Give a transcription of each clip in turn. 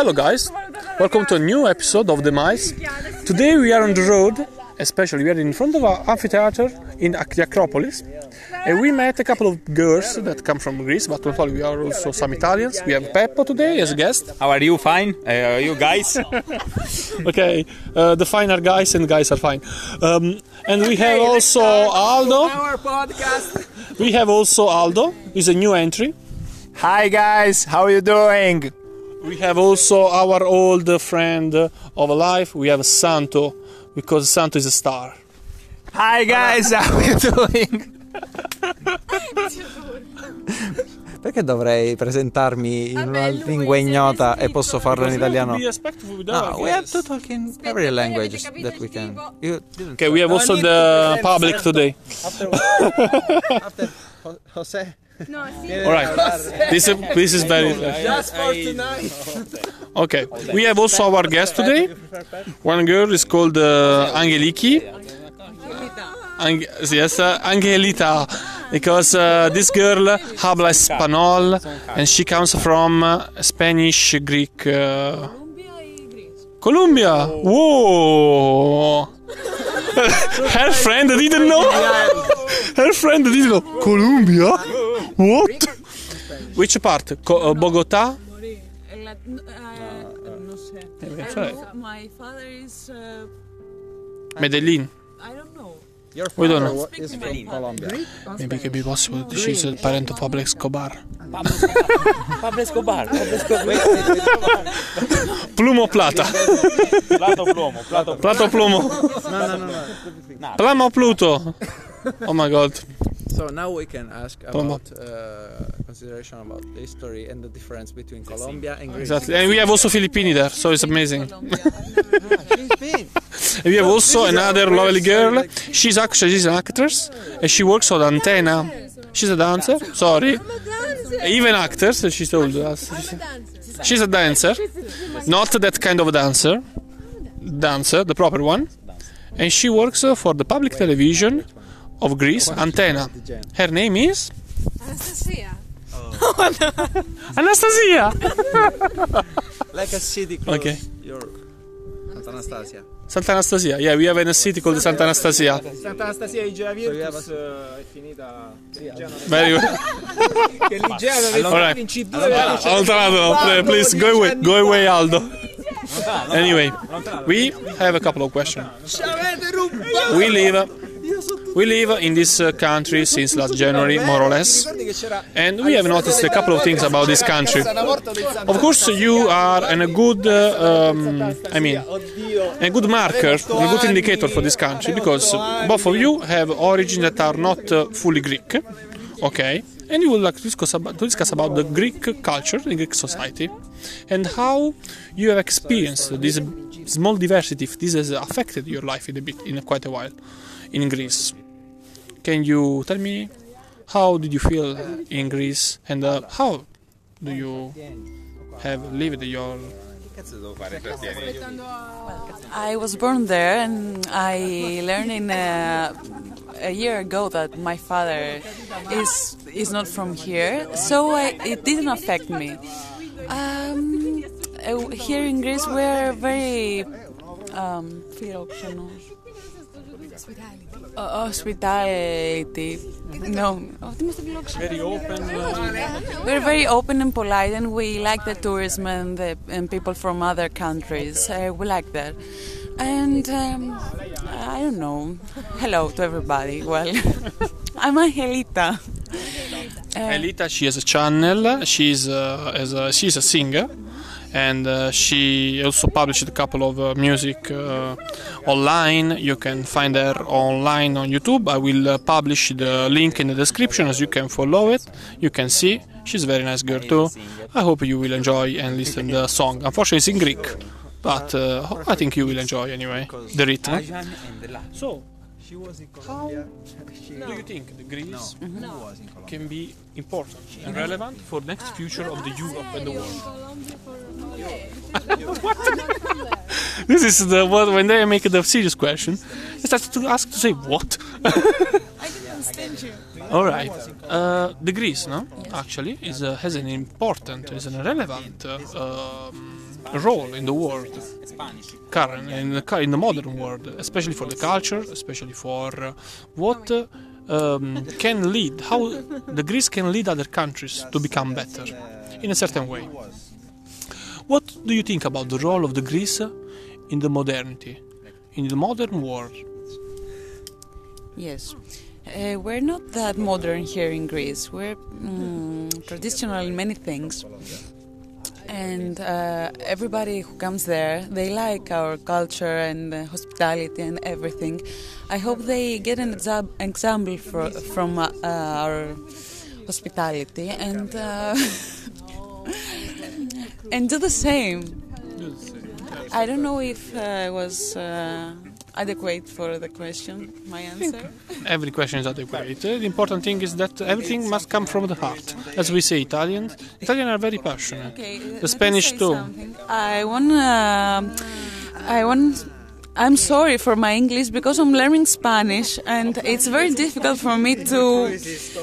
Hello, guys. Welcome to a new episode of The Miles. Today we are on the road, especially we are in front of our amphitheater in the Acropolis. And we met a couple of girls that come from Greece, but not only, we are also some Italians. We have Peppo today as a guest. How are you? Fine? Uh, you guys? Okay, uh, the finer guys and guys are fine. Um, and we have also Aldo. Our podcast. We have also Aldo, is a new entry. Hi guys, how are you doing? We have also our old friend of life. We have Santo, because Santo is a star. Hi guys, how are you doing? Perché dovrei presentarmi in una lingua ignota e posso farlo in italiano? Be respectful with No, our we have guests. to talk in every language that we can. You didn't Okay, we have also the public today. after Jose. All right, this is this is very Just for tonight. okay. We have also our guest today. One girl is called uh, Angeliki. Ang- yes, uh, Angelita, because uh, this girl habla español and she comes from uh, Spanish Greek. Uh, Colombia. Whoa. Her friend didn't know. Her friend didn't know. Colombia. What? Which part? Co- uh, Bogota. La- uh, no sé. sorry. My father is. Uh, Medellin. I don't know. Your don't father know. wa- is from Colombia. Maybe it could be possible that she's a parent of Pablo Escobar. Pablo Escobar. Plumo plata. Plato plomo, plato Plato plumo. No, no, no, no. Plamo Pluto. Oh my god. So now we can ask about uh, consideration about the history and the difference between Colombia and Greece. Exactly. And we have also Filippini there, so it's amazing. She's been. And we have also another lovely girl. She's actually she's an actress and she works on Antenna. She's a dancer. Sorry. Even actors, she told us. She's a dancer. Not that kind of dancer. Dancer, the proper one. And she works for the public television of Greece, Antenna. Her name is Anastasia. Oh. Oh, Anastasia. Like a city close Okay. your Santa Anastasia. Santa Anastasia. Yeah, we have a city called Santa Anastasia. Santa Anastasia di Gela So you have Virtus è uh, finita Ligiano Very good. che Ligiano è Alright. in C2 perché c'è- Allontanato, pl- please go away, go away, Aldo. Anyway, we have a couple of questions. We live, we live in this uh, country since last January, more or less, and we have noticed a couple of things about this country. Of course, you are a good, uh, um, I mean, a good marker, a good indicator for this country because both of you have origins that are not uh, fully Greek, okay? And you would like to discuss about, to discuss about the Greek culture, the Greek society, and how you have experienced this small diversity. If this has affected your life in a bit, in quite a while, in Greece. Can you tell me how did you feel in Greece and uh, how do you have lived your I was born there and I learned in uh, a year ago that my father is is not from here, so I, it didn't affect me. Um, uh, here in Greece, we're very um, Hospitality. Uh, oh, hospitality. No. Very open. Uh, We're very open and polite, and we like the tourism and, the, and people from other countries. Uh, we like that. And um, I don't know. Hello to everybody. Well, I'm Angelita. Uh, Angelita, she has a channel. She's uh, as a, she's a singer and uh, she also published a couple of uh, music uh, online. You can find her online on YouTube. I will uh, publish the link in the description, as you can follow it. You can see. She's a very nice girl too. I hope you will enjoy and listen the song. Unfortunately, it's in Greek, but uh, I think you will enjoy anyway the rhythm. So, She was in how Colombia. do you think the Greece can be important and relevant for next future of the Europe and the world? this is the what when they make the serious question. I start to ask to say what. I didn't understand you. All right, uh, the Greece, no, actually, is uh, has an important, is an relevant uh, um, role in the world, current in the, in the modern world, especially for the culture, especially for uh, what uh, um, can lead, how the Greece can lead other countries to become better in a certain way. What do you think about the role of the Greece in the modernity, in the modern world? Yes. Uh, we're not that modern here in Greece. We're mm, traditional in many things. And uh, everybody who comes there, they like our culture and uh, hospitality and everything. I hope they get an exa- example fro- from uh, our hospitality and uh, and do the same. I don't know if uh, I was uh, adequate for the question, my answer. Every question is adequate. Uh, The important thing is that everything must come from the heart. As we say, Italians, Italians are very passionate. Okay, The Spanish too. something. I want. Uh, I want. I'm sorry for my English because I'm learning Spanish and it's very difficult for me to.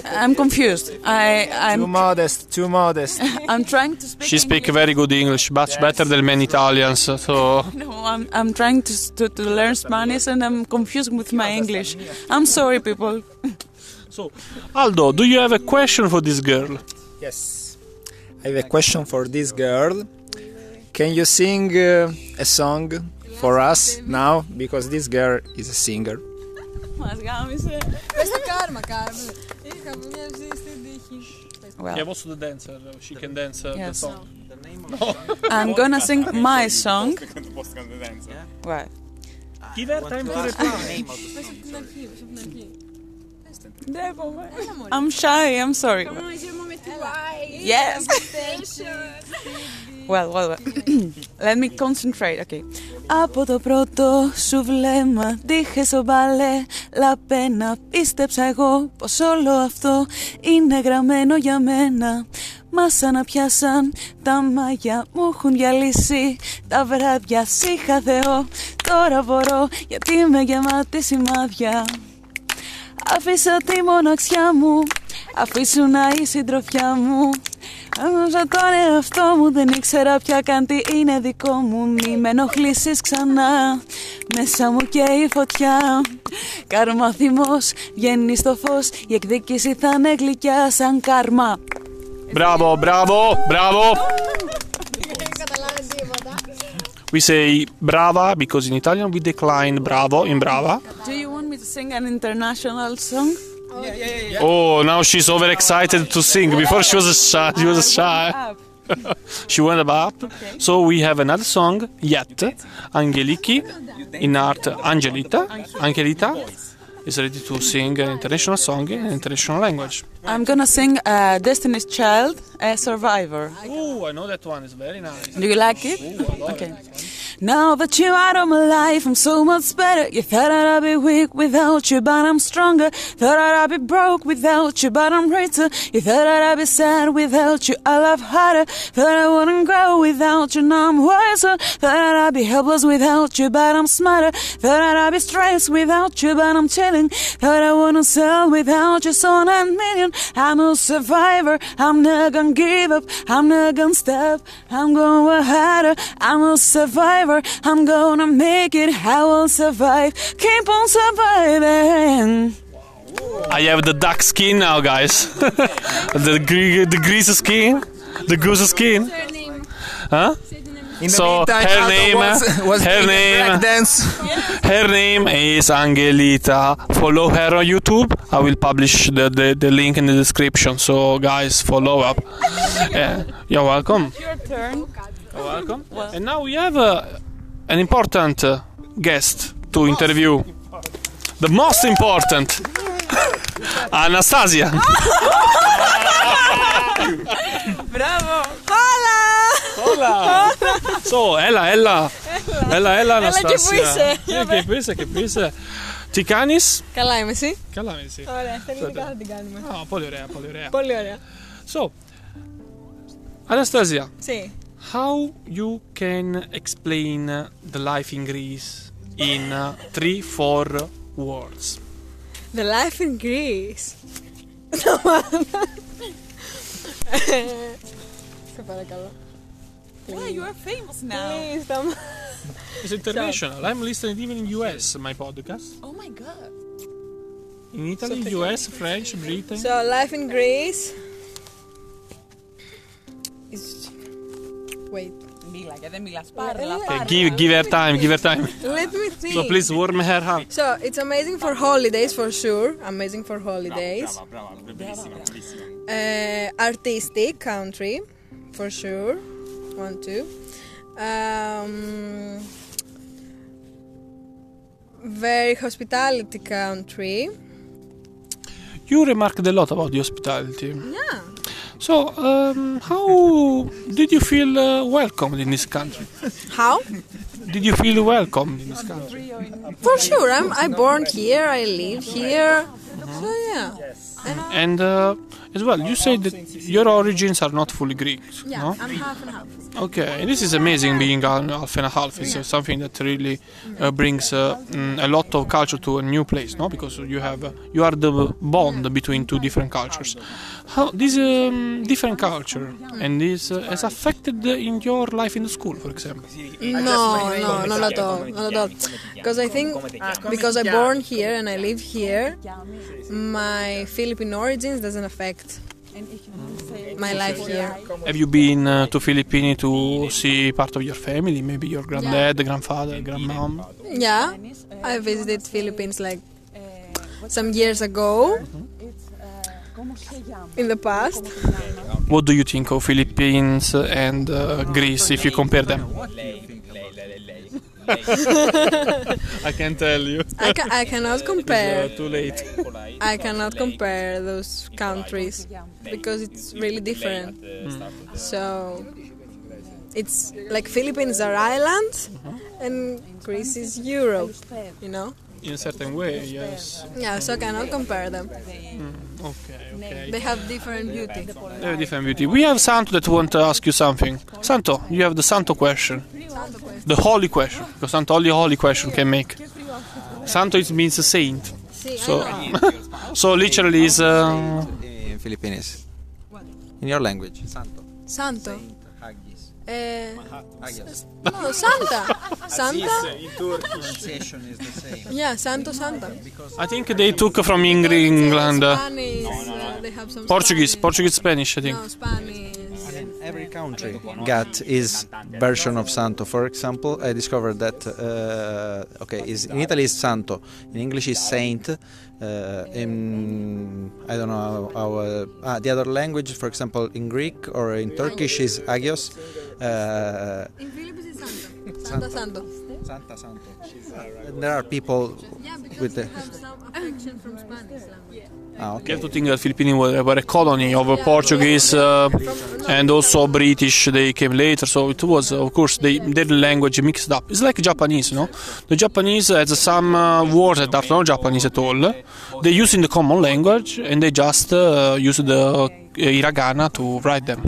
I'm confused. I Too I'm modest, too modest. I'm trying to speak. She speaks very good English, much better than many Italians. So No, I'm I'm trying to, to to learn Spanish and I'm confused with my English. I'm sorry, people. So, Aldo, do you have a question for this girl? Yes. I have a question for this girl. Can you sing uh, a song for us now because this girl is a singer. Well. Yeah, also the dancer. She can dance uh, yes. the song. No. I'm gonna sing my song. Right. Give her time to reply. I'm shy, I'm sorry. Yes! Station. Well, well, well. Let me concentrate. Okay. Από το πρώτο σου βλέμμα τύχε στο μπαλέ Λαπένα πίστεψα εγώ πως όλο αυτό είναι γραμμένο για μένα Μας σαν να πιάσαν τα μάγια μου έχουν διαλύσει Τα βράδια είχα Θεό Τώρα μπορώ γιατί είμαι γεμάτη σημάδια Αφήσα τη μοναξιά μου Αφήσου να η συντροφιά μου Άμαζα τον εαυτό μου Δεν ήξερα πια καν τι είναι δικό μου Μη με ενοχλήσεις ξανά Μέσα μου και η φωτιά Κάρμα θυμός Βγαίνει στο φως Η εκδίκηση θα είναι γλυκιά σαν κάρμα Bravo, bravo, bravo. Δεν καταλάβεις τίποτα. We say brava because in Italian we decline bravo in brava. Sing an international song? Oh, oh, now she's overexcited to sing. Before she was shy. She was ah, shy. She went up. So we have another song, Yet, Angeliki, in art Angelita. Angelita is ready to sing an international song in an international language. I'm gonna sing uh, Destiny's Child, a Survivor. Oh, I know that one. It's very nice. Do you like it? Okay. Now that you're out of my life, I'm so much better. You thought I'd be weak without you, but I'm stronger. Thought I'd be broke without you, but I'm richer. You thought I'd be sad without you, I love harder. Thought I wouldn't grow without you, now I'm wiser. Thought I'd be helpless without you, but I'm smarter. Thought I'd be stressed without you, but I'm chilling. Thought I wouldn't sell without you, so nine million. I'm a survivor. I'm not gonna give up. I'm not gonna stop. I'm going harder. I'm a survivor. I'm gonna make it. I will survive. Keep on surviving. I have the duck skin now, guys. the gre- the grease skin, the goose skin. Huh? In the So, meantime, her Aldo name- was, was her name- dance. Her name is Angelita. Follow her on YouTube. I will publish the, the, the link in the description. So, guys, follow up. Yeah, you're welcome. Your turn. You're welcome. And now we have uh, an important uh, guest to interview. The most important. Anastasia. Bravo. Hola. So, έλα, έλα. Έλα, έλα, Αναστάσια. και που είσαι. Και, και που είσαι, και που είσαι. Τι κάνεις; Καλά είμαι εσύ. Καλά είμαι εσύ. Ωραία, στα ελληνικά θα την κάνουμε. Α, πολύ ωραία, πολύ ωραία. Πολύ ωραία. So, Anastasia, Sí. how you can explain the life in Greece in uh, three, four words? The life in Greece; Σε παρακαλώ. Yeah, you are famous now. Please, don't. It's international. I'm listening even in US my podcast. Oh my god. In Italy, US, French, Britain. So, life in Greece is. Wait. Μίλα, γιατί δεν μιλάς. Πάρε, Ε, Okay, give give her time, give her time. Let me think. So please warm her heart. So, it's amazing for holidays for sure. Amazing for holidays. Uh, artistic country for sure. One, two. Um, very hospitality country. You remarked a lot about the hospitality. Yeah. So, um, how did you feel uh, welcomed in this country? How? Did you feel welcomed in this country? For sure. I'm I born here. I live here. So yeah. And uh, as well, you say that your origins are not fully Greek, Yeah. no? I'm half and half. Okay, and this is amazing being a- half and a half. It's uh, something that really uh, brings uh, mm, a lot of culture to a new place, no? Because you have uh, you are the bond between two different cultures. How this um, different culture and this uh, has affected in your life in the school, for example. No, no, not at all. Not at all. Because I think because I born here and I live here, my Philippine origins doesn't affect my life here. Have you been uh, to Philippines to see part of your family? Maybe your granddad, grandfather, grandmom. Yeah, I visited Philippines like some years ago. In the past, What do you think of Philippines and uh, Greece if you compare them? I can tell you. I, ca- I cannot compare. too late. I cannot compare those countries because it's really different. So it's like Philippines are islands mm-hmm. and Greece is Europe, you know? In a certain way, yes. Yeah, so I cannot compare them. Mm, okay, okay. They have different beauty. Very different beauty. We have Santo that want to ask you something. Santo, you have the Santo question. The holy question. Because Santo only holy question can make. Santo it means a saint. See, So, so literally is uh, In Philippines. In your language. Santo. Santo. Agios. Eh, no, Santa. Santa? Pronunciation is the same. Yeah, Santo Santa. I think they took from Eng- England uh, Spanish, uh, they have some Portuguese, Spanish. Portuguese Spanish I think. No, Spanish. Every country got his version of Santo. For example, I discovered that uh, okay, is in Italy is Santo, in English is Saint. Uh, in I don't know how, how uh, ah, the other language, for example, in Greek or in Turkish is Agios. Uh, In Philippines is Santa. Santa Santo. Santa Santo. And there are people Yeah, because with they the have some affection from Spanish language. Ah, You have to think that Philippines were, were a colony of uh, Portuguese uh, and also British. They came later, so it was, of course, they, their language mixed up. It's like Japanese, no? The Japanese has some uh, words that are not Japanese at all. They use in the common language and they just uh, use the uh, hiragana to write them,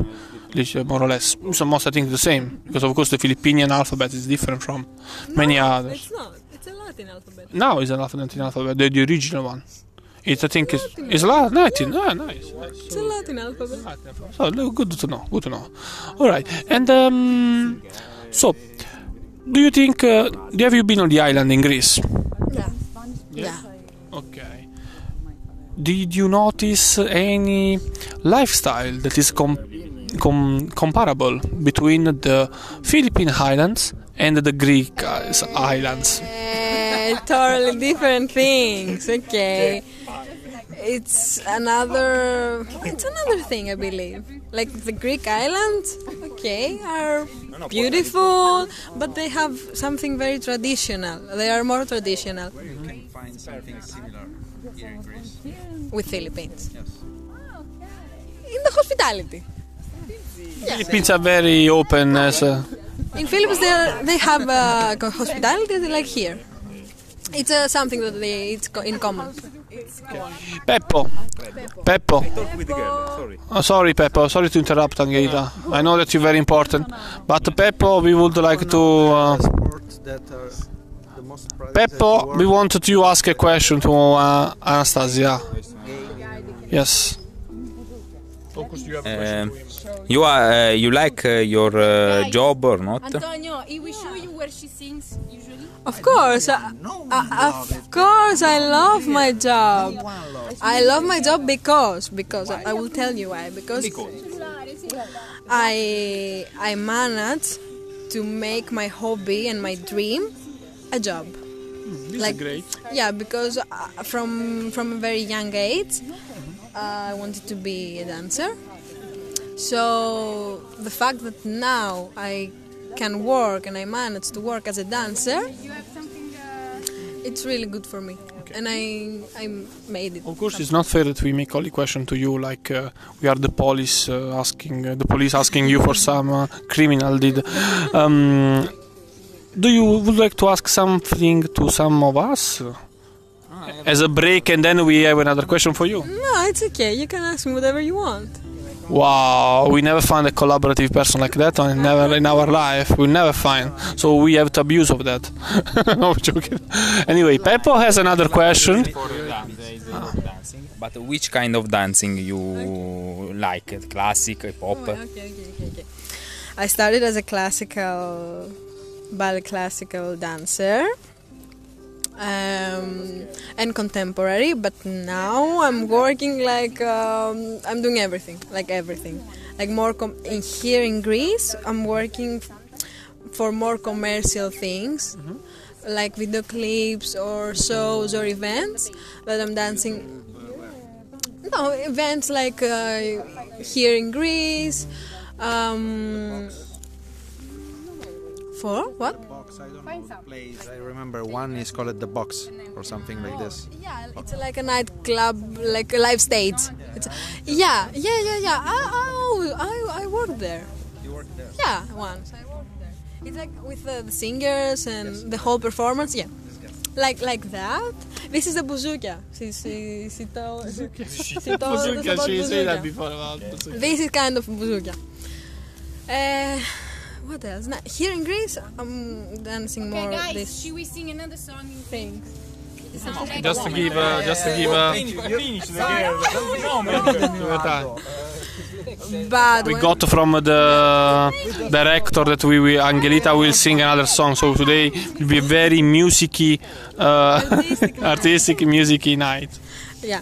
more or less. So most I think the same, because of course the Philippine alphabet is different from many others. It's not. It's a Latin alphabet. Now is an Latin alphabet, the, the original one. It I think is is Latin. Latin. Ah, nice. nice. It's a Latin alphabet. So look, good to know. Good to know. All right. And um, so, do you think? Uh, have you been on the island in Greece? Yeah. Yeah. Okay. Did you notice any lifestyle that is com- com- comparable between the Philippine Islands and the Greek uh, islands? Eh, totally different things. Okay. It's another. It's another thing, I believe. Like the Greek islands, okay, are beautiful, but they have something very traditional. They are more traditional We can Find something similar here in Greece. with Philippines. In the hospitality. Philippines are very open as. Uh, In Philippines, they are, they have uh, hospitality like here. It's uh, something that they it's co- in common. Peppo. Peppo. Oh, sorry, Peppo. Sorry to interrupt, Angelita. I know that you're very important. But Peppo, we would like to. Uh, that are the most prized Peppo, we wanted to ask a question to uh, Anastasia. Yes. Focus, you Uh, you are uh, you like uh, your uh, job or not? Antonio, he will show you where she sings usually. Of course, I, I, of course, I love my job. I love my job because because I, I will tell you why. Because I I managed to make my hobby and my dream a job. This like- is great. Yeah, because uh, from from a very young age, uh, I wanted to be a dancer. So the fact that now I can work and I manage to work as a dancer, it's really good for me, and I I made it. Of course, it's not fair that we make only question to you like uh, we are the police uh, asking uh, the police asking you for some uh, criminal did. Um, do you would like to ask something to some of us as a break, and then we have another question for you? No, it's okay. You can ask me whatever you want. Wow, we never find a collaborative person like that on never in our life. We never find. So we have to abuse of that. no I'm joking. Anyway, Peppo has another question. But which kind of dancing you like? Classic, pop? Oh, okay, okay, okay, okay. I started as a classical, ballet classical dancer. Um, and contemporary, but now I'm working like um, I'm doing everything, like everything, like more com- in here in Greece. I'm working for more commercial things, like video clips or shows or events. But I'm dancing no events like uh, here in Greece. Um, for what? Box, I don't know the place. I remember one is called the box or something like this. Yeah, it's like a nightclub, like a live stage. It's, yeah, yeah, yeah, yeah. I, I, I, I worked there. You work there? Yeah, once I worked there. It's like with the singers and the whole performance. Yeah, like like that. This is the bouzoukia. She she she told she told us about bouzoukia. before about Bazooka. This is kind of bouzoukia. Uh, what else? Now, here in Greece, I'm dancing Okay, more guys, this she will sing another song in thing. Just to give, uh, just to give. Uh, But we when- got from the director that we will, Angelita will sing another song. So today will be a very musicy, uh, Artistic night. artistic musicy night. Yeah,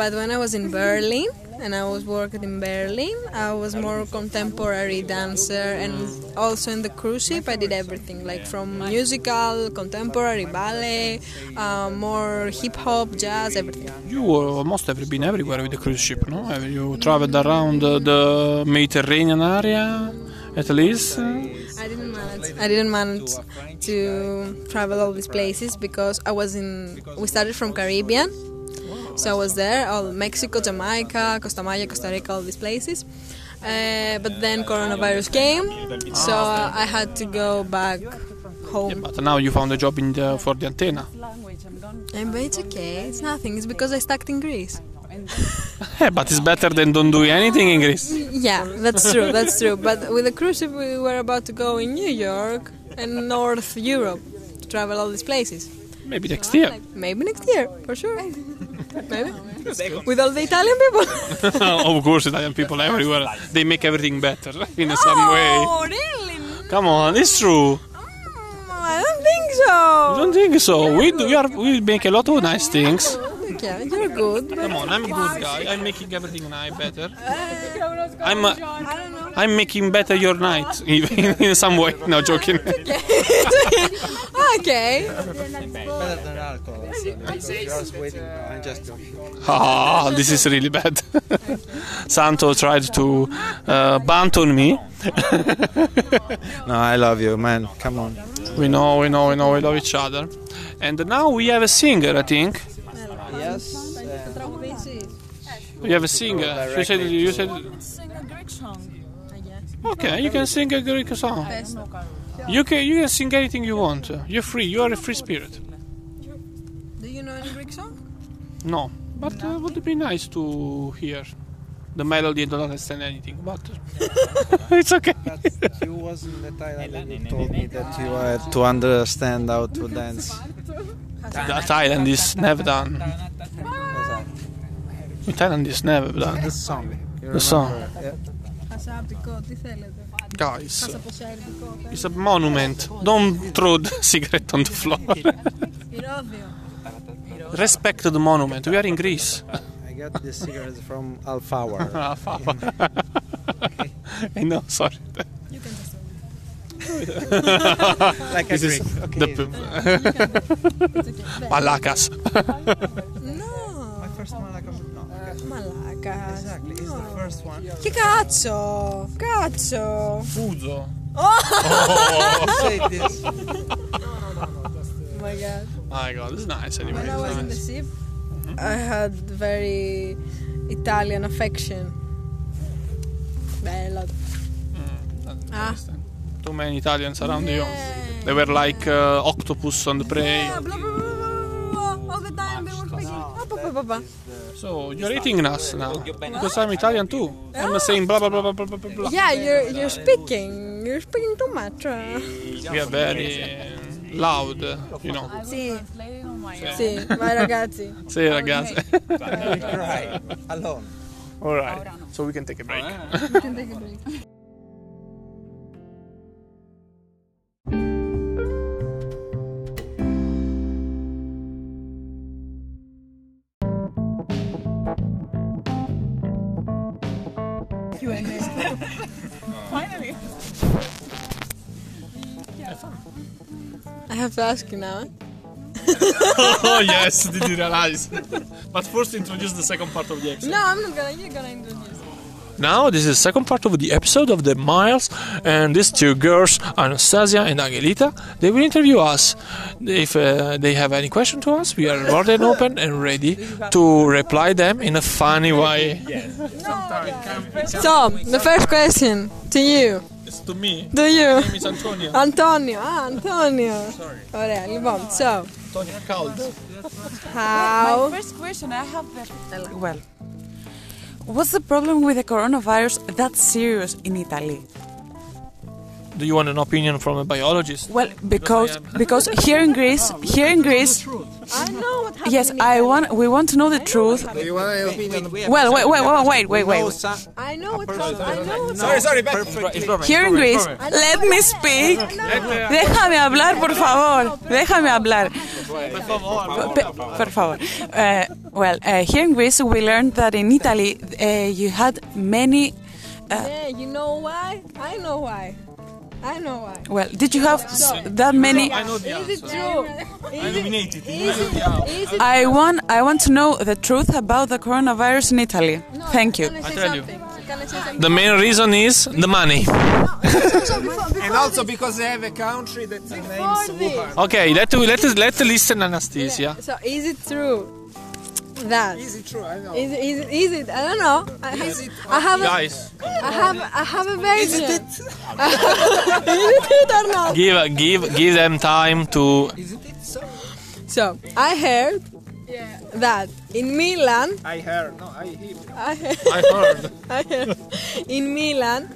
but when I was in Berlin and I was working in Berlin, I was more contemporary dancer, and also in the cruise ship I did everything, like from musical, contemporary, ballet, uh, more hip hop, jazz, everything. You uh, must have been everywhere with the cruise ship, no? You traveled around the Mediterranean area, at least? I didn't manage. I didn't manage to travel all these places because I was in. We started from Caribbean, so I was there, all Mexico, Jamaica, Costa Maya, Costa Rica, all these places. Uh, but then coronavirus came, so I had to go back home. But now you found a job in the, for the antenna. And but it's okay. It's nothing. It's because I stuck in Greece. Yeah, but it's better than don't do anything in Greece. Yeah, that's true. That's true. But with the cruise ship, we were about to go in New York and North Europe to travel all these places. Maybe next year. Maybe next year, for sure. Maybe. With all the Italian people. of course, Italian people everywhere. They make everything better in some way. Oh, really? Come on, it's true. Mm, I don't think so. I don't think so. We do, we are we make a lot of nice things. Yeah, you're good. Come on, I'm a good guy. I'm making everything night better. I'm uh, I don't know. I'm making better your night even in some way. No joking. okay. Better than alcohol. because you. I'm just joking. Ah, this is really bad. Santo tried to uh, banter me. No, I love you, man. Come on. We know, we know, we know, we love each other. And now we have a singer, I think. Yes. We have a singer. You said, you said, Sing a Greek song. I guess. Okay, you can sing a Greek song. You can, you can sing anything you want. You're free. You are a free spirit. Do you know any Greek song? No, but uh, would be nice to hear the melody. I don't understand anything, but it's okay. But you was in the Thailand. You told me that you had to understand how to dance. That island is never done. The Thailand is never done. The song. The song. Guys, it's a monument. Don't throw the cigarette on the floor. Respect the monument. We are in Greece. I got the cigarettes from Alfawar. Alfawar. I know, sorry. like a this drink. Is okay. The okay. Malacas. no. My first Malacas. Uh, no. Malacas. Exactly. No. The first one. Che cazzo? Cazzo. Fuso. Oh. oh. Say this. No, no, no, no. Just, uh, oh my god. Oh my god, this is nice anyway. When I was nice. in the ship, mm -hmm. I had very Italian affection. Bello. Mm, ah. Too many Italians around you. They were like uh, octopus on the prey. Yeah, blah, blah, blah, blah, blah. All the time they were speaking. Ah, pa, pa, pa, pa. So you're eating us now because I'm Italian too. I'm saying blah blah blah blah blah blah blah. Yeah, you're you're speaking. You're speaking too much. uh. We are very loud, you know. Sì, sì, vai ragazzi. Sì, ragazzi. Alone. All right. So we can take a break. Finally. have to ask you now. oh yes, did you realize? but first introduce the second part of the episode. No, I'm not gonna. You're gonna introduce. Now this is the second part of the episode of the Miles, and these two girls, Anastasia and Angelita, they will interview us. If uh, they have any question to us, we are more than open and ready to reply them in a funny way. So, the first question to you. It's to me. Do you? is Antonio. Antonio. Ah, Antonio. Ωραία, λοιπόν. So, Antonio Caldo. how? My first question I have the well. What's the problem with the coronavirus that's serious in Italy? Do you want an opinion from a biologist? Well, because because here in Greece, here in Greece, I know what happened. yes, I want we want to know the truth. Do you want an opinion? Well, wait, wait, wait, wait, wait, wait. I know what happened. I know Sorry, sorry, back. Here in Greece, let me speak. Déjame hablar, por favor. Déjame hablar. Por favor. Uh, well, uh, here in Greece, we learned that in Italy, uh, you had many. Yeah, you know why? I know why. I know why. Well, did you have s- that many? Is it true? Is it, is it, is it I want, I want to know the truth about the coronavirus in Italy. Thank you. I tell you. something? Can I say something? The main reason is the money. And also because they have a country that names Before this. Wuhan. Okay, let us let let listen Anastasia. So, is it true that? Is it true? I know. Is, is, is it? I don't know. I, I have Guys, I have I have a version. Is it? is it or not? give give give them time to. Is it, it so So I heard that in Milan, I heard. No, I hear. I heard, I heard. I heard in Milan,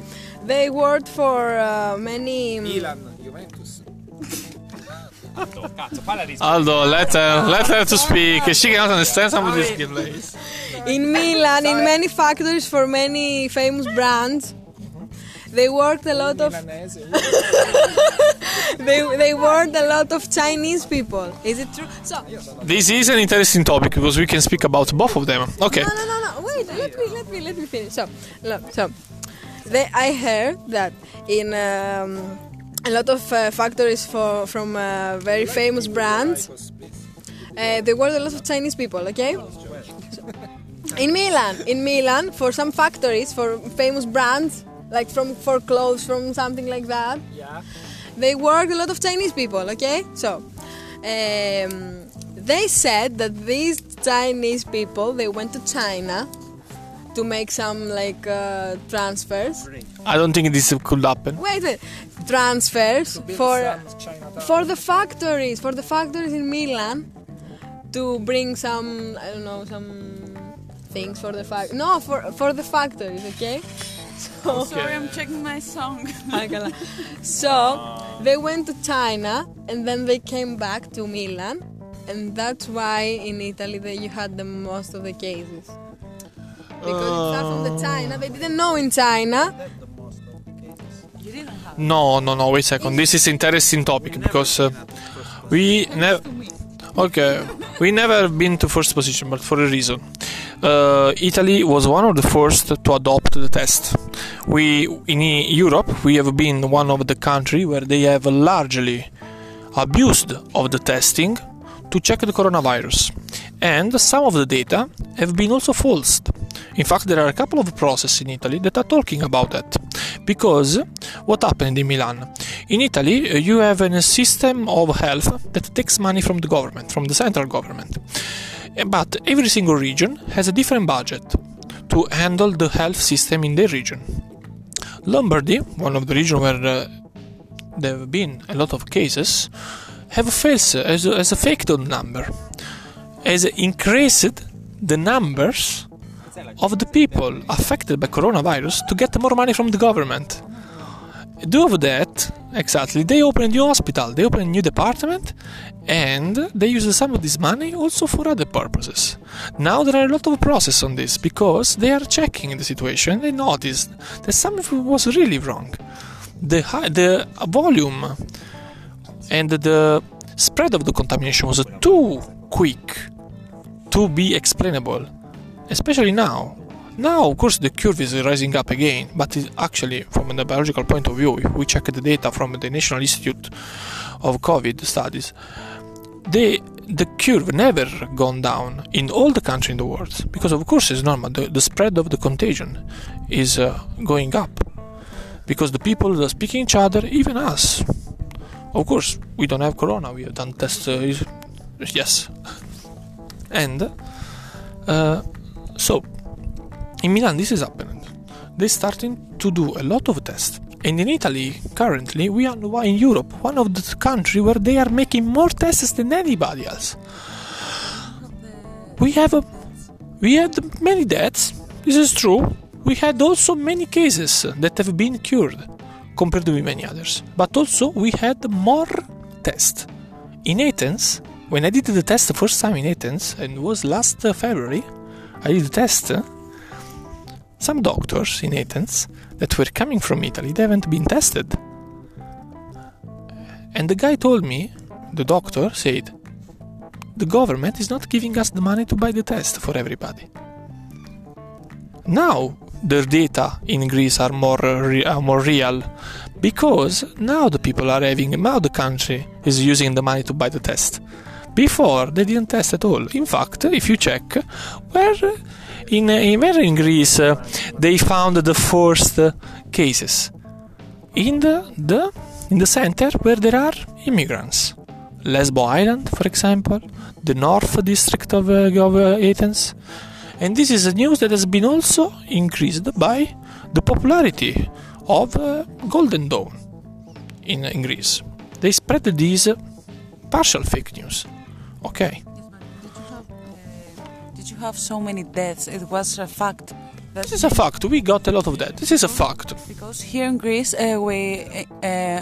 they worked for uh, many. Milan, Juventus. Aldo, let her let her to speak. She cannot understand some of this place. in Milan, in many factories for many famous brands. They worked a lot of they, they worked a lot of Chinese people. Is it true? So This is an interesting topic because we can speak about both of them. Okay. no no no no wait let me let me let me finish. So look so they, I heard that in um, a lot of uh, factories for from uh, very famous brands uh, there were a lot of Chinese people. Okay. In Milan, in Milan, for some factories for famous brands, like from for clothes, from something like that, Yeah. they work a lot of Chinese people, okay? So, um, they said that these Chinese people they went to China to make some like uh, transfers. I don't think this could happen. Wait, transfers for for the factories, for the factories in Milan, to bring some I don't know some things for the fact. No, for for the factories, okay. So, okay. Sorry, I'm checking my song. so they went to China and then they came back to Milan, and that's why in Italy they, you had the most of the cases. Because it's not from the China. They didn't know in China. No, no, no. Wait a second. This is interesting topic because uh, we never. Okay, we never been to first position, but for a reason. Uh, Italy was one of the first to adopt the test. We in Europe we have been one of the country where they have largely abused of the testing to check the coronavirus, and some of the data have been also false. In fact, there are a couple of processes in Italy that are talking about that. Because what happened in Milan? In Italy, uh, you have a system of health that takes money from the government, from the central government. Uh, But every single region has a different budget to handle the health system in their region. Lombardy, one of the regions where uh, there have been a lot of cases, have failed as a, as a faked number, has increased the numbers of the people affected by coronavirus to get more money from the government. Due of that, exactly, they open a new hospital, they open a new department, and they use some of this money also for other purposes. Now there are a lot of process on this because they are checking the situation. They noticed that something was really wrong. The high, the volume and the spread of the contamination was too quick to be explainable especially now. Now, of course, the curve is rising up again, but actually, from a biological point of view, if we check the data from the National Institute of COVID Studies, the the curve never gone down in all the country in the world because, of course, it's normal. The, the spread of the contagion is uh, going up because the people are speaking each other, even us. Of course, we don't have corona. We have done tests. Uh, yes, and. Uh, so, in Milan, this is happening. They're starting to do a lot of tests. And in Italy, currently, we are in Europe, one of the countries where they are making more tests than anybody else. We have a, we had many deaths. This is true. We had also many cases that have been cured compared to many others. But also we had more tests. In Athens, when I did the test the first time in Athens, and was last February, I did the test. Some doctors in Athens that were coming from Italy, they haven't been tested. And the guy told me, the doctor said, the government is not giving us the money to buy the test for everybody. Now the data in Greece are more re- are more real because now the people are having now the country is using the money to buy the test. Before they didn't test at all. In fact, if you check, where in where in Greece uh, they found the first uh, cases in the, the in the center where there are immigrants. Lesbo Island, for example, the North District of, uh, of uh, Athens. And this is a news that has been also increased by the popularity of uh, Golden Dawn in, in Greece. They spread these uh, partial fake news. Okay. Did you have so many deaths? It was a fact. That This is a fact. We got a lot of that. This is a fact. because here in Greece uh, we uh,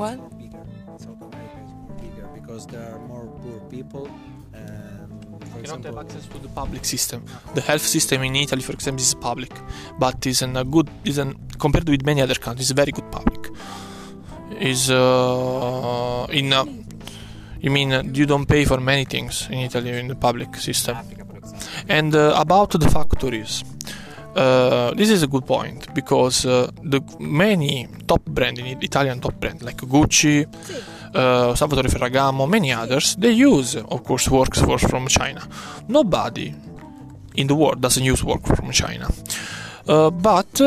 what? South America is more bigger because there are more poor people. And for cannot have example, access to the public system. The health system in Italy, for example, is public, but is a good is an compared with many other countries, very good public. Is uh, in uh, you mean uh, you don't pay for many things in Italy in the public system. And uh, about the factories, uh, this is a good point because uh, the many top brand in Italian top brand like Gucci, uh, Salvatore Ferragamo, many others, they use, of course, workforce from China. Nobody in the world doesn't use work from China. Uh, but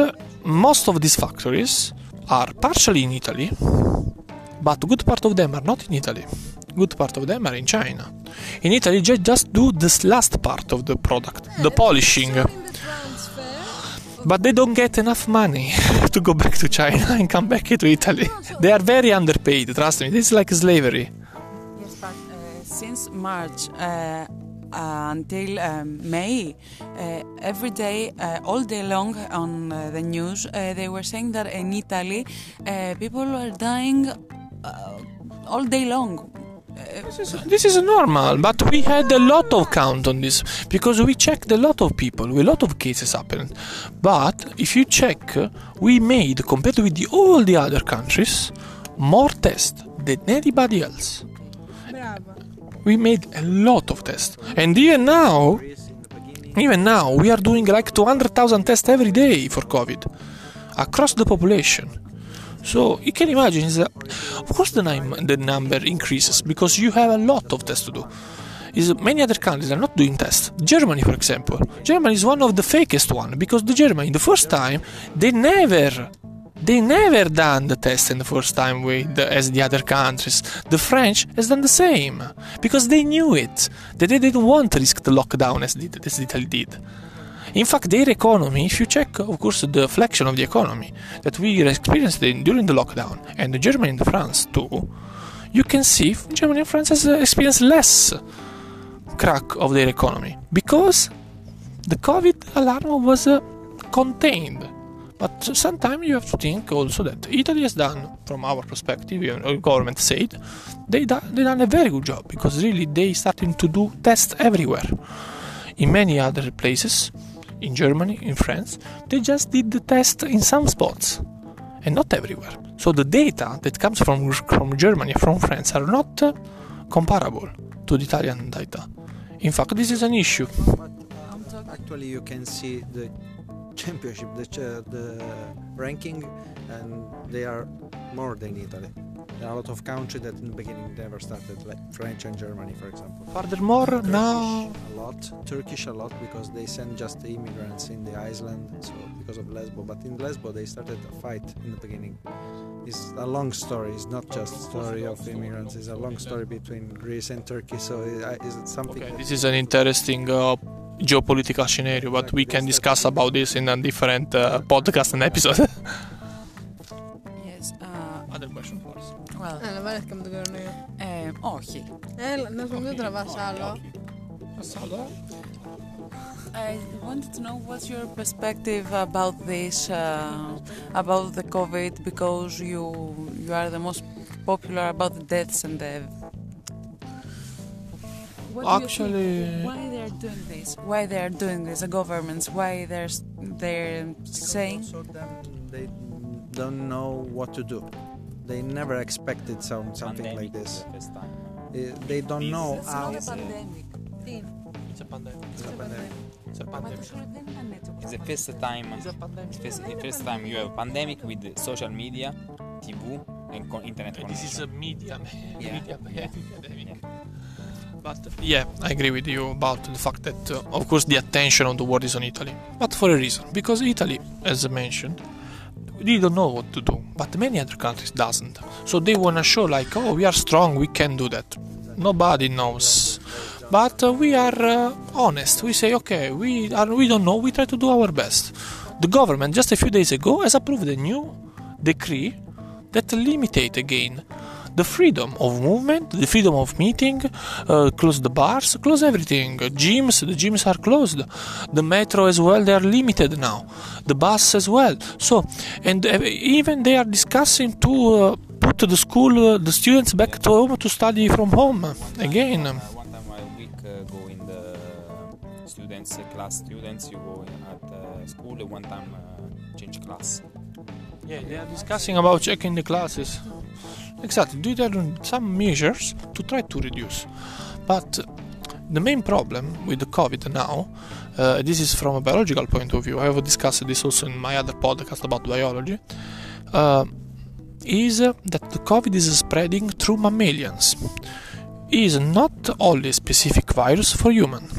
most of these factories are partially in Italy, but a good part of them are not in Italy. Good part of them are in China. In Italy, ju- just do this last part of the product, the polishing. But they don't get enough money to go back to China and come back to Italy. They are very underpaid, trust me. This is like slavery. Yes, but uh, since March uh, uh, until um, May, uh, every day, uh, all day long on uh, the news, uh, they were saying that in Italy, uh, people were dying all day long. Eh, this is normal, but we had a lot of count on this because we checked a lot of people, a lot of cases happened. But if you check, we made compared with the, all the other countries more tests than anybody else. Bravo. We made a lot of tests, and even now, even now, we are doing like 200,000 tests every day for COVID across the population. So you can imagine, that, of course, the, num- the number increases because you have a lot of tests to do. Is many other countries are not doing tests. Germany, for example, Germany is one of the fakest one because the Germany, the first time, they never. They never done the test in the first time with the, as the other countries. The French has done the same because they knew it that they didn't want to risk the lockdown as, did, as Italy did. In fact, their economy, if you check, of course, the flexion of the economy that we experienced in, during the lockdown, and Germany and France too, you can see Germany and France has uh, experienced less crack of their economy because the COVID alarm was uh, contained. But sometimes you have to think also that Italy has done, from our perspective, our government said, they do, they done a very good job because really they starting to do tests everywhere. In many other places, in Germany, in France, they just did the test in some spots and not everywhere. So the data that comes from from Germany, from France, are not uh, comparable to the Italian data. In fact, this is an issue. Actually, you can see the championship, the, ch- the ranking, and they are more than Italy. There are a lot of countries that in the beginning never started, like French and Germany, for example. Furthermore, now a lot, Turkish a lot because they send just the immigrants in the island, so because of Lesbo. But in Lesbo, they started a fight in the beginning. It's a long story. It's not just a story of immigrants. It's a long story between Greece and Turkey. So it, it's something. Okay, this is an interesting uh, geopolitical scenario, but we can discuss about this in a different uh, podcast and episode. first. well, Έλα, βαρέθηκα με τον κορονοϊό. ε, όχι. Έλα, να σου μην τραβάς άλλο. I wanted to know what's your perspective about this, uh, about the COVID, because you you are the most popular about the deaths and the. What do you Actually, think? why they are doing this? Why they are doing this? The governments? Why they're s- they're saying? Also, them, they don't know what to do. They never expected some, something pandemic like this. The eh, they don't this know. It's, yeah. it's a pandemic. It's a pandemic. It's a pandemic. It's the first time. It's first, the first time you have pandemic with social media, TV, and internet connection. This is a media, yeah. media yeah. pandemic. But yeah, I agree with you about the fact that, uh, of course, the attention of the world is on Italy. But for a reason, because Italy, as I mentioned, they don't know what to do, but many other countries doesn't. So they wanna show like, oh, we are strong, we can do that. Nobody knows. But uh, we are uh, honest. We say, okay, we are, we don't know. We try to do our best. The government just a few days ago has approved a new decree that limitate again the freedom of movement, the freedom of meeting, uh, close the bars, close everything. Gyms, the gyms are closed. The metro as well, they are limited now. The bus as well. So, and uh, even they are discussing to uh, put the school, uh, the students back to home to study from home again. One time a week uh, go in the students uh, class students you go at uh, school one time uh, change class Yeah, they are discussing about checking the classes. Exactly, are doing some measures to try to reduce. But the main problem with the COVID now, uh, this is from a biological point of view, I have discussed this also in my other podcast about biology, uh, is that the COVID is spreading through mammalians. Is not only a specific virus for human.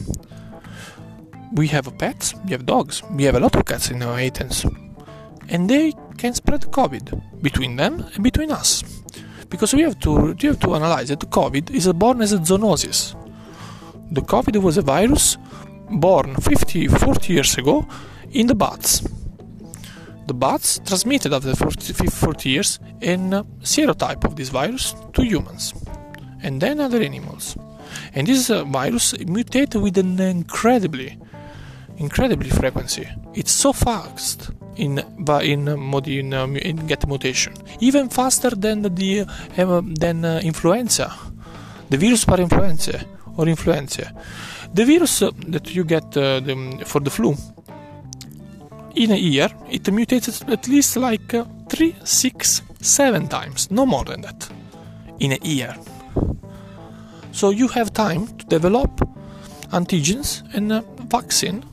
We have pets, we have dogs, we have a lot of cats in our Athens and they can spread COVID between them and between us. Because we have to we have to analyze that COVID is born as a zoonosis. The COVID was a virus born 50, 40 years ago in the bats. The bats transmitted after 40, 40 years a serotype of this virus to humans and then other animals. And this uh, virus mutated with an incredibly incredibly frequency. It's so fast in in mod- in, um, in get mutation, even faster than the uh, than uh, influenza, the virus per influenza or influenza. The virus uh, that you get uh, the, for the flu in a year it mutates at least like uh, three, six, seven times, no more than that, in a year. So you have time to develop antigens and uh, vaccine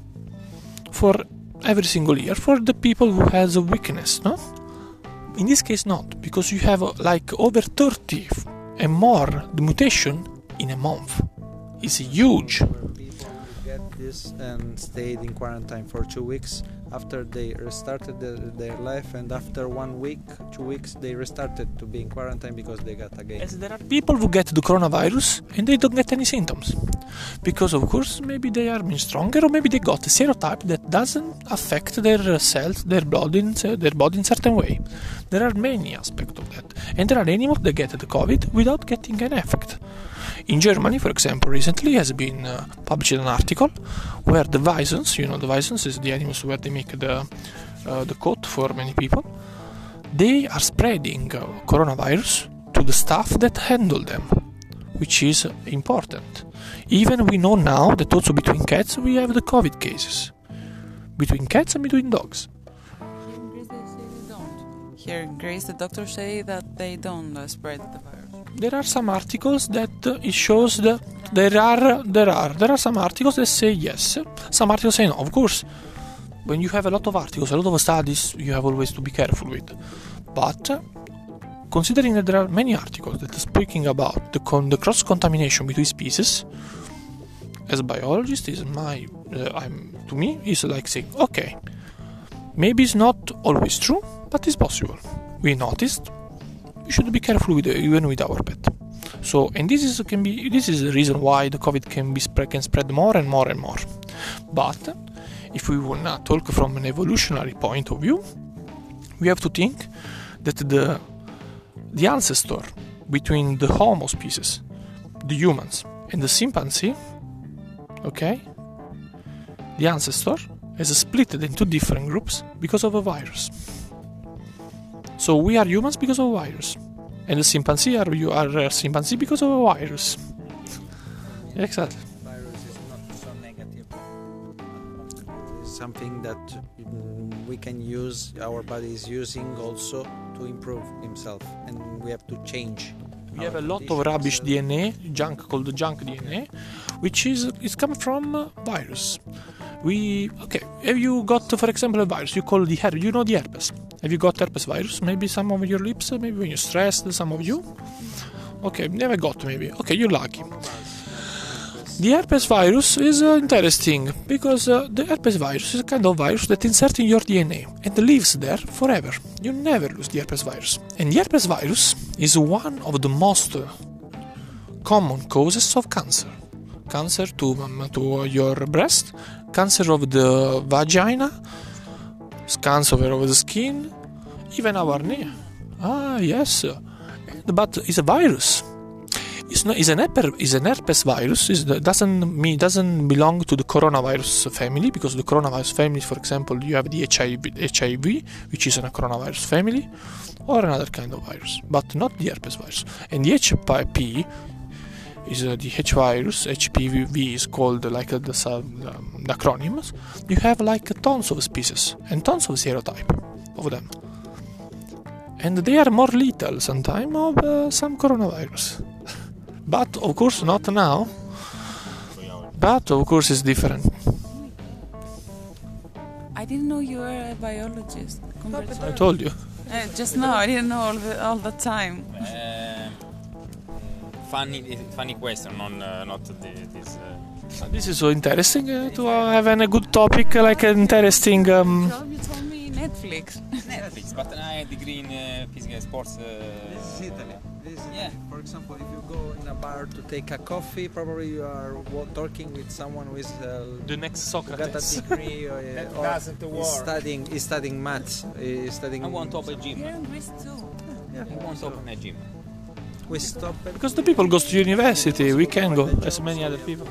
for every single year for the people who has a weakness, no? In this case, not because you have uh, like over 30 and more mutation in a month. It's huge. Get this and stayed in quarantine for two weeks after they restarted their, their life, and after one week, two weeks, they restarted to be in quarantine because they got again. As there are people who get the coronavirus and they don't get any symptoms. Because, of course, maybe they are stronger or maybe they got a serotype that doesn't affect their uh, cells, their blood in, their body in certain way. There are many aspects of that. And there are animals that get the COVID without getting an effect. In Germany, for example, recently has been uh, published an article where the visons, you know, the visons is the animals where they make the uh, the coat for many people. They are spreading uh, coronavirus to the staff that handle them, which is important. Even we know now that also between cats we have the COVID cases, between cats and between dogs. Here in Greece, the doctors say that they don't uh, spread the virus. There are some articles that uh, it shows that there are there are there are some articles that say yes, some articles say no. Of course, when you have a lot of articles, a lot of studies, you have always to be careful with. But uh, considering that there are many articles that are speaking about the, con- the cross contamination between species, as a biologist, is my uh, I'm to me is like saying okay, maybe it's not always true, but it's possible. We noticed. We should be careful with uh, even with our pet. So, and this is can be this is the reason why the COVID can be spread can spread more and more and more. But if we will not talk from an evolutionary point of view, we have to think that the the ancestor between the Homo species, the humans, and the chimpanzee, okay, the ancestor is split into different groups because of a virus. So we are humans because of a virus, and the chimpanzee are you are a chimpanzee because of a virus. exactly. virus is not so negative. It's something that mm, we can use, our body is using also to improve himself, and we have to change. We have a lot of rubbish uh, DNA, junk called junk DNA, which is is come from uh, virus. We okay. Have you got, for example, a virus you call the her? You know the herpes. Have you got herpes virus? Maybe some of your lips. Maybe when you're stressed, some of you. Okay, never got maybe. Okay, you're lucky. The herpes virus is uh, interesting because uh, the herpes virus is a kind of virus that inserts in your DNA and lives there forever. You never lose the herpes virus. And the herpes virus is one of the most common causes of cancer. Cancer to, um, to your breast, cancer of the vagina, cancer of the skin, even our knee. Ah, yes. But it's a virus. It's not. It's an herpes. It's an herpes virus. It doesn't mean doesn't belong to the coronavirus family because the coronavirus family, for example, you have the HIV, HIV, which is in a coronavirus family, or another kind of virus, but not the herpes virus. And the HPV is uh, the H virus. HPV is called uh, like uh, the, sub, um, the acronyms. You have like tons of species and tons of serotype of them, and they are more lethal sometimes of uh, some coronavirus. But of course not now. But of course it's different. I didn't know you were a biologist. I told you. Uh, just now, I didn't know all the, all the time. Funny, funny question, non, uh, not the, this. Uh, This is so interesting uh, to uh, have a good topic, uh, like an interesting. Um, You told me Netflix. Netflix, but I had degree in uh, physical sports. Uh, This is Italy. This is Yeah. Italy. For example, if you go in a bar to take a coffee, probably you are talking with someone who is uh, the next who got a degree or, That or doesn't is work. studying is studying maths. Is studying. I want to open a gym. Here in Greece too. I want to open a gym. We stop. It. Because the people goes to university, we can go as many other people.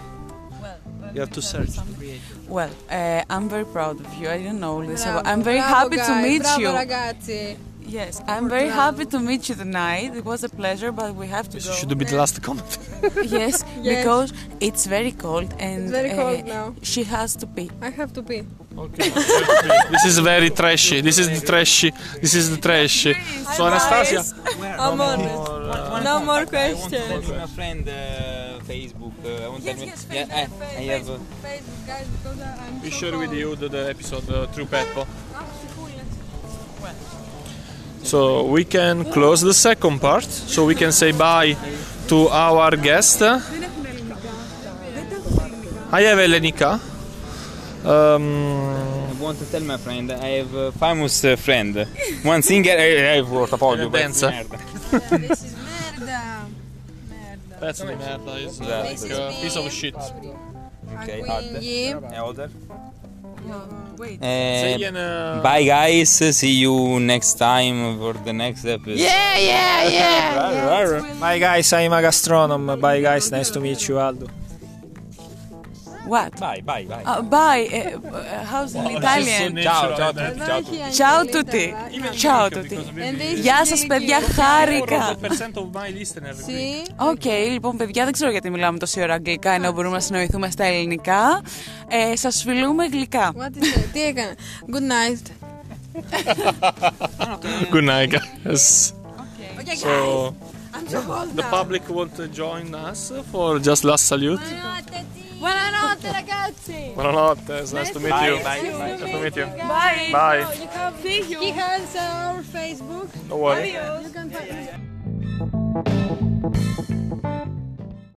You have to search. Well, uh, I'm very proud of you. I didn't know this. I'm very happy to meet you. Ragazzi. Yes, I'm very happy to meet you tonight. It was a pleasure, but we have to This go. should be the last comment. Yes, Yes. because it's very cold and It's very cold uh, now. she has to pee. I have to pee. Okay. this is very trashy. This is the trashy. This is the trashy. So Anastasia, I'm on it. No more questions. My friend uh, Facebook. Uh, I want to tell me. Yeah, I, I have. Uh, Facebook, guys, because I'm we share with you the, the episode uh, through Peppo. So we can close the second part. So we can say bye to our guest. I have Elenika. Um, I want to tell my friend. I have a famous uh, friend. One singer. I have portafoglio. Danza. pezzo di merda. This is merda. Merda. Pezzo merda is This like a piece of shit. Ok, Quindi, add. E other. Wait. Say uh, Bye guys, see you next time for the next episode. yeah, yeah, yeah. Bye guys, I'm a gastronom. Bye guys, nice to meet you, Aldo. What? Bye, bye, bye. Uh, bye. Uh, uh, how's in Italian? Ciao, ciao a tutti, ciao a tutti. Ciao a tutti. Ciao a tutti. Γεια σας παιδιά, χάρηκα. 100% of my listeners agree. See? Οκ, λοιπόν παιδιά, δεν ξέρω γιατί μιλάμε τόση ώρα αγγλικά ενώ μπορούμε να συνοηθούμε στα ελληνικά. Ε, σας φιλούμε γλυκά. What is it? Τι έκανα? Good night. Good night, guys. So the public want to join us for just last salute. Buonanotte ragazzi. Buonanotte, it's nice to meet you. Bye, bye. Nice to meet you. Bye. Bye. You have, he has our Facebook. Don't worry. You can find